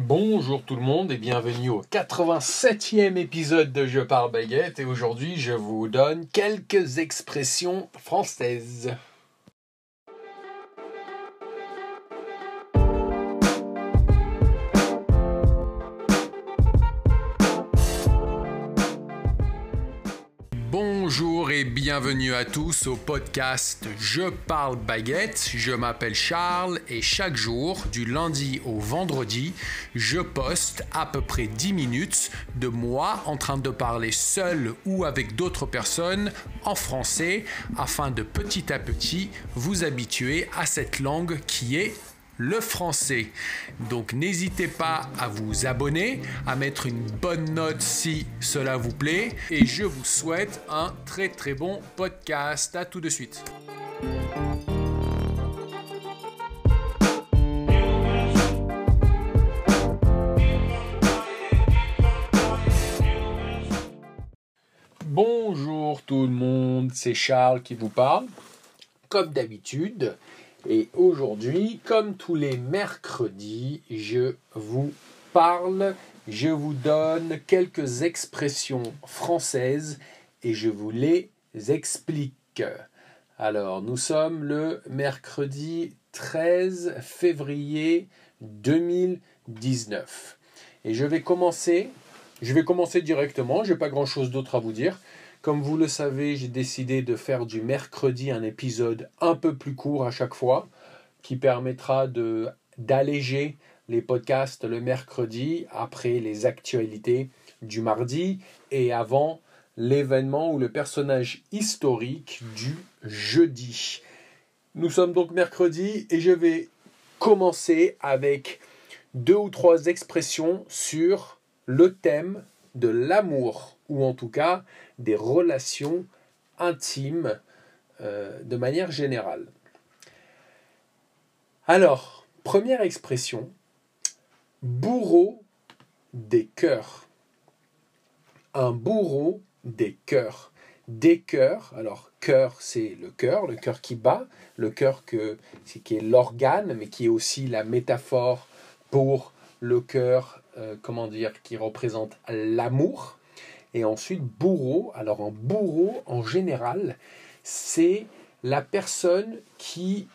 Bonjour tout le monde et bienvenue au 87e épisode de Je parle baguette et aujourd'hui je vous donne quelques expressions françaises. Bonjour et bienvenue à tous au podcast Je parle baguette. Je m'appelle Charles et chaque jour, du lundi au vendredi, je poste à peu près 10 minutes de moi en train de parler seul ou avec d'autres personnes en français afin de petit à petit vous habituer à cette langue qui est le français. Donc n'hésitez pas à vous abonner, à mettre une bonne note si cela vous plaît et je vous souhaite un très très bon podcast. À tout de suite. Bonjour tout le monde, c'est Charles qui vous parle. Comme d'habitude, et aujourd'hui, comme tous les mercredis, je vous parle, je vous donne quelques expressions françaises et je vous les explique. Alors, nous sommes le mercredi 13 février 2019. Et je vais commencer, je vais commencer directement, je n'ai pas grand-chose d'autre à vous dire. Comme vous le savez, j'ai décidé de faire du mercredi un épisode un peu plus court à chaque fois, qui permettra de d'alléger les podcasts le mercredi après les actualités du mardi et avant l'événement ou le personnage historique du jeudi. Nous sommes donc mercredi et je vais commencer avec deux ou trois expressions sur le thème de l'amour ou en tout cas des relations intimes euh, de manière générale. Alors, première expression, bourreau des cœurs. Un bourreau des cœurs. Des cœurs, alors cœur c'est le cœur, le cœur qui bat, le cœur que, qui est l'organe, mais qui est aussi la métaphore pour le cœur, euh, comment dire, qui représente l'amour. Et ensuite, bourreau. Alors, un bourreau, en général, c'est la personne qui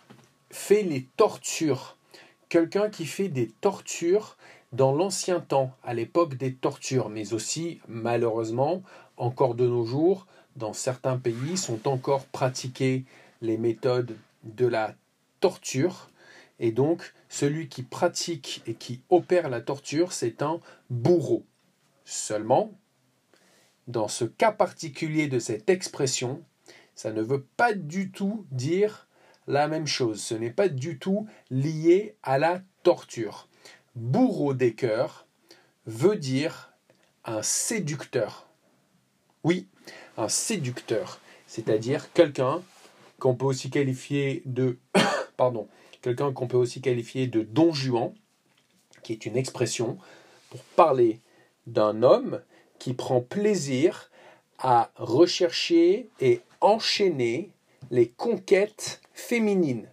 fait les tortures. Quelqu'un qui fait des tortures dans l'ancien temps, à l'époque des tortures, mais aussi, malheureusement, encore de nos jours, dans certains pays, sont encore pratiquées les méthodes de la torture. Et donc, celui qui pratique et qui opère la torture, c'est un bourreau. Seulement, dans ce cas particulier de cette expression, ça ne veut pas du tout dire la même chose. Ce n'est pas du tout lié à la torture. Bourreau des cœurs veut dire un séducteur. Oui, un séducteur, c'est-à-dire quelqu'un qu'on peut aussi qualifier de pardon, quelqu'un qu'on peut aussi qualifier de don Juan, qui est une expression pour parler d'un homme prend plaisir à rechercher et enchaîner les conquêtes féminines.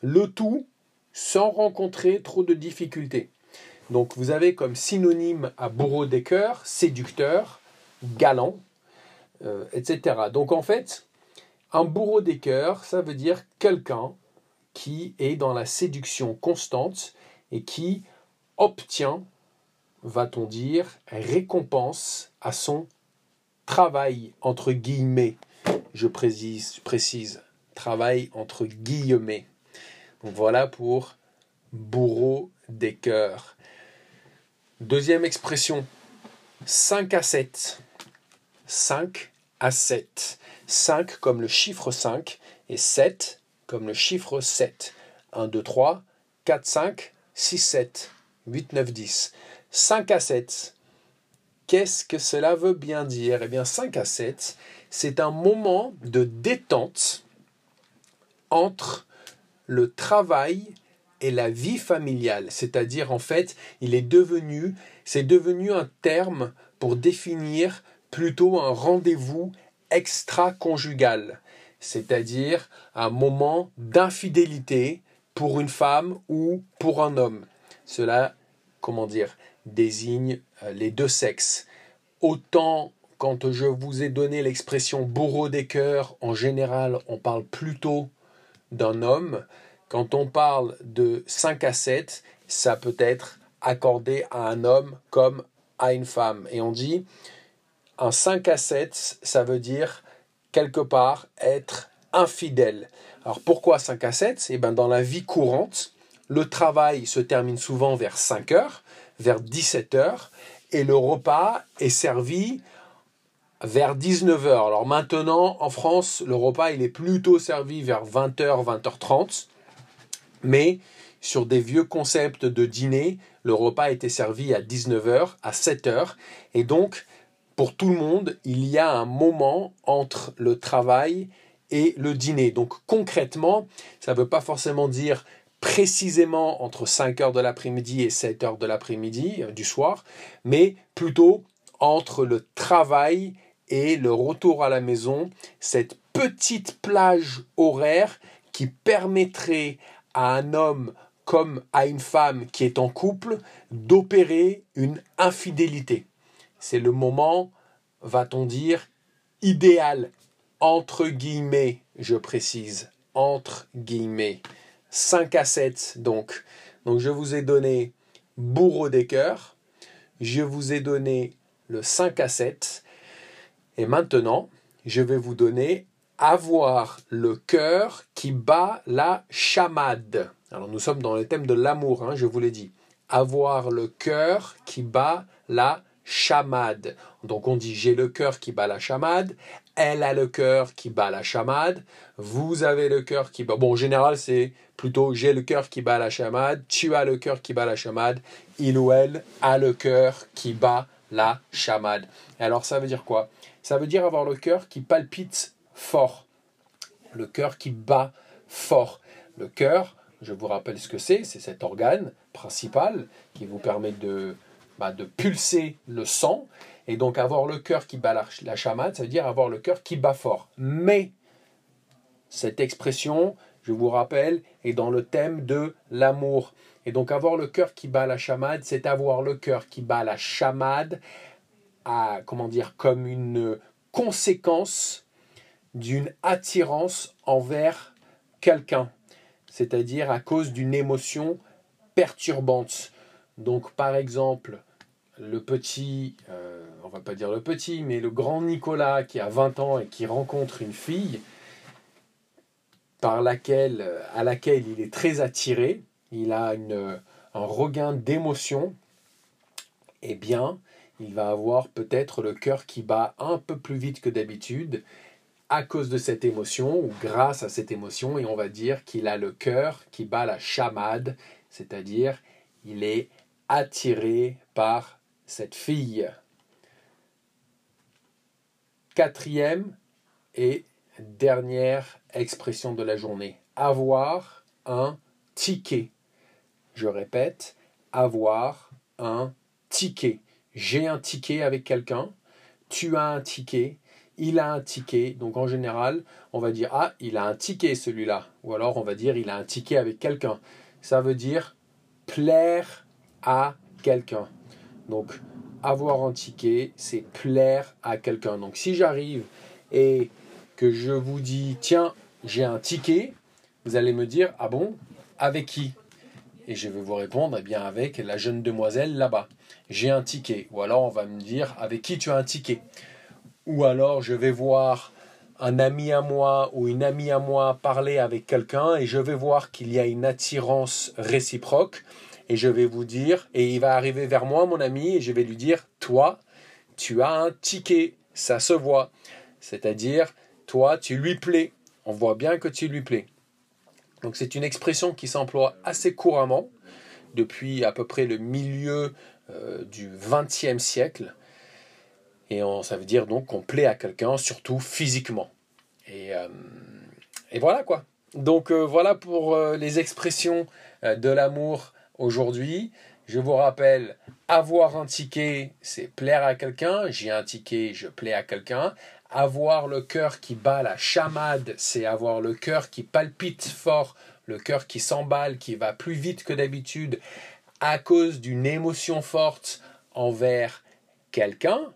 Le tout sans rencontrer trop de difficultés. Donc vous avez comme synonyme à bourreau des cœurs, séducteur, galant, euh, etc. Donc en fait, un bourreau des cœurs, ça veut dire quelqu'un qui est dans la séduction constante et qui obtient va-t-on dire, récompense à son travail, entre guillemets. Je précise, précise travail entre guillemets. voilà pour bourreau des cœurs. Deuxième expression, 5 à 7. 5 à 7. 5 comme le chiffre 5 et 7 comme le chiffre 7. 1, 2, 3, 4, 5, 6, 7, 8, 9, 10. 5 à 7. Qu'est-ce que cela veut bien dire? Eh bien 5 à 7, c'est un moment de détente entre le travail et la vie familiale. C'est-à-dire en fait, il est devenu, c'est devenu un terme pour définir plutôt un rendez-vous extra-conjugal, c'est-à-dire un moment d'infidélité pour une femme ou pour un homme. Cela comment dire, désigne euh, les deux sexes. Autant quand je vous ai donné l'expression bourreau des cœurs, en général, on parle plutôt d'un homme. Quand on parle de 5 à 7, ça peut être accordé à un homme comme à une femme. Et on dit un 5 à 7, ça veut dire quelque part être infidèle. Alors pourquoi 5 à 7 Eh bien dans la vie courante, le travail se termine souvent vers 5 heures, vers 17 heures, et le repas est servi vers 19h. Alors maintenant, en France, le repas, il est plutôt servi vers 20h, 20h30. Mais sur des vieux concepts de dîner, le repas était servi à 19h, à 7h. Et donc, pour tout le monde, il y a un moment entre le travail et le dîner. Donc concrètement, ça ne veut pas forcément dire précisément entre 5 heures de l'après-midi et 7 heures de l'après-midi, euh, du soir, mais plutôt entre le travail et le retour à la maison, cette petite plage horaire qui permettrait à un homme comme à une femme qui est en couple d'opérer une infidélité. C'est le moment, va-t-on dire, idéal, entre guillemets, je précise, entre guillemets. 5 à 7 donc. Donc je vous ai donné bourreau des cœurs, je vous ai donné le 5 à 7, et maintenant, je vais vous donner avoir le cœur qui bat la chamade. Alors nous sommes dans le thème de l'amour, hein, je vous l'ai dit. Avoir le cœur qui bat la chamade. Donc on dit j'ai le cœur qui bat la chamade, elle a le cœur qui bat la chamade, vous avez le cœur qui bat... Bon, en général, c'est plutôt j'ai le cœur qui bat la chamade, tu as le cœur qui bat la chamade, il ou elle a le cœur qui bat la chamade. Alors ça veut dire quoi? Ça veut dire avoir le cœur qui palpite fort, le cœur qui bat fort. Le cœur, je vous rappelle ce que c'est, c'est cet organe principal qui vous permet de, bah, de pulser le sang. Et donc avoir le cœur qui bat la, la chamade, ça veut dire avoir le cœur qui bat fort. Mais cette expression, je vous rappelle, est dans le thème de l'amour. Et donc avoir le cœur qui bat la chamade, c'est avoir le cœur qui bat la chamade comment dire, comme une conséquence d'une attirance envers quelqu'un, c'est-à-dire à cause d'une émotion perturbante. Donc par exemple, le petit, euh, on va pas dire le petit, mais le grand Nicolas qui a 20 ans et qui rencontre une fille par laquelle, à laquelle il est très attiré, il a un regain d'émotion, eh bien, il va avoir peut-être le cœur qui bat un peu plus vite que d'habitude à cause de cette émotion ou grâce à cette émotion. Et on va dire qu'il a le cœur qui bat la chamade, c'est-à-dire il est attiré par cette fille. Quatrième et dernière expression de la journée, avoir un ticket. Je répète, avoir un ticket j'ai un ticket avec quelqu'un, tu as un ticket, il a un ticket. Donc en général, on va dire ah, il a un ticket celui-là. Ou alors on va dire il a un ticket avec quelqu'un. Ça veut dire plaire à quelqu'un. Donc avoir un ticket, c'est plaire à quelqu'un. Donc si j'arrive et que je vous dis tiens, j'ai un ticket, vous allez me dire ah bon, avec qui? Et je vais vous répondre eh bien avec la jeune demoiselle là-bas j'ai un ticket. Ou alors on va me dire avec qui tu as un ticket? Ou alors je vais voir un ami à moi ou une amie à moi parler avec quelqu'un et je vais voir qu'il y a une attirance réciproque et je vais vous dire, et il va arriver vers moi, mon ami, et je vais lui dire, toi, tu as un ticket, ça se voit. C'est-à-dire, toi, tu lui plais. On voit bien que tu lui plais. Donc c'est une expression qui s'emploie assez couramment depuis à peu près le milieu euh, du XXe siècle. Et ça veut dire donc qu'on plaît à quelqu'un, surtout physiquement. Et, euh, voilà quoi. Donc euh, voilà pour les expressions de l'amour aujourd'hui. Je vous rappelle, avoir un ticket, c'est plaire à quelqu'un. J'ai un ticket, je plais à quelqu'un. Avoir le cœur qui bat la chamade, c'est avoir le cœur qui palpite fort, le cœur qui s'emballe, qui va plus vite que d'habitude à cause d'une émotion forte envers quelqu'un.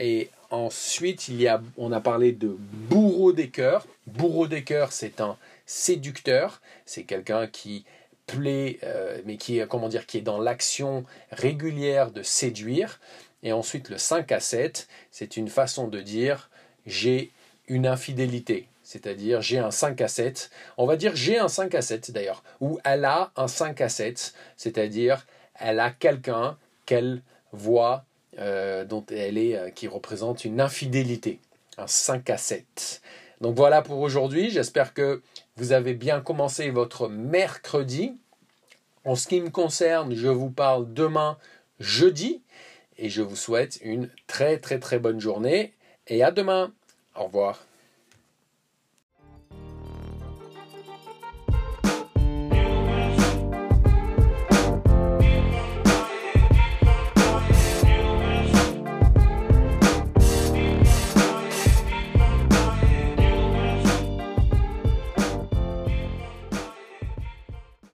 Et ensuite, il y a, on a parlé de bourreau des cœurs. Bourreau des cœurs, c'est un séducteur. C'est quelqu'un qui plaît, euh, mais qui est, comment dire, qui est dans l'action régulière de séduire. Et ensuite, le 5 à 7, c'est une façon de dire j'ai une infidélité. C'est-à-dire j'ai un 5 à 7. On va dire j'ai un 5 à 7 d'ailleurs. Ou elle a un 5 à 7. C'est-à-dire elle a quelqu'un qu'elle voit euh, dont elle est, euh, qui représente une infidélité. Un 5 à 7. Donc voilà pour aujourd'hui. J'espère que vous avez bien commencé votre mercredi. En ce qui me concerne, je vous parle demain, jeudi. Et je vous souhaite une très très très bonne journée. Et à demain. Au revoir.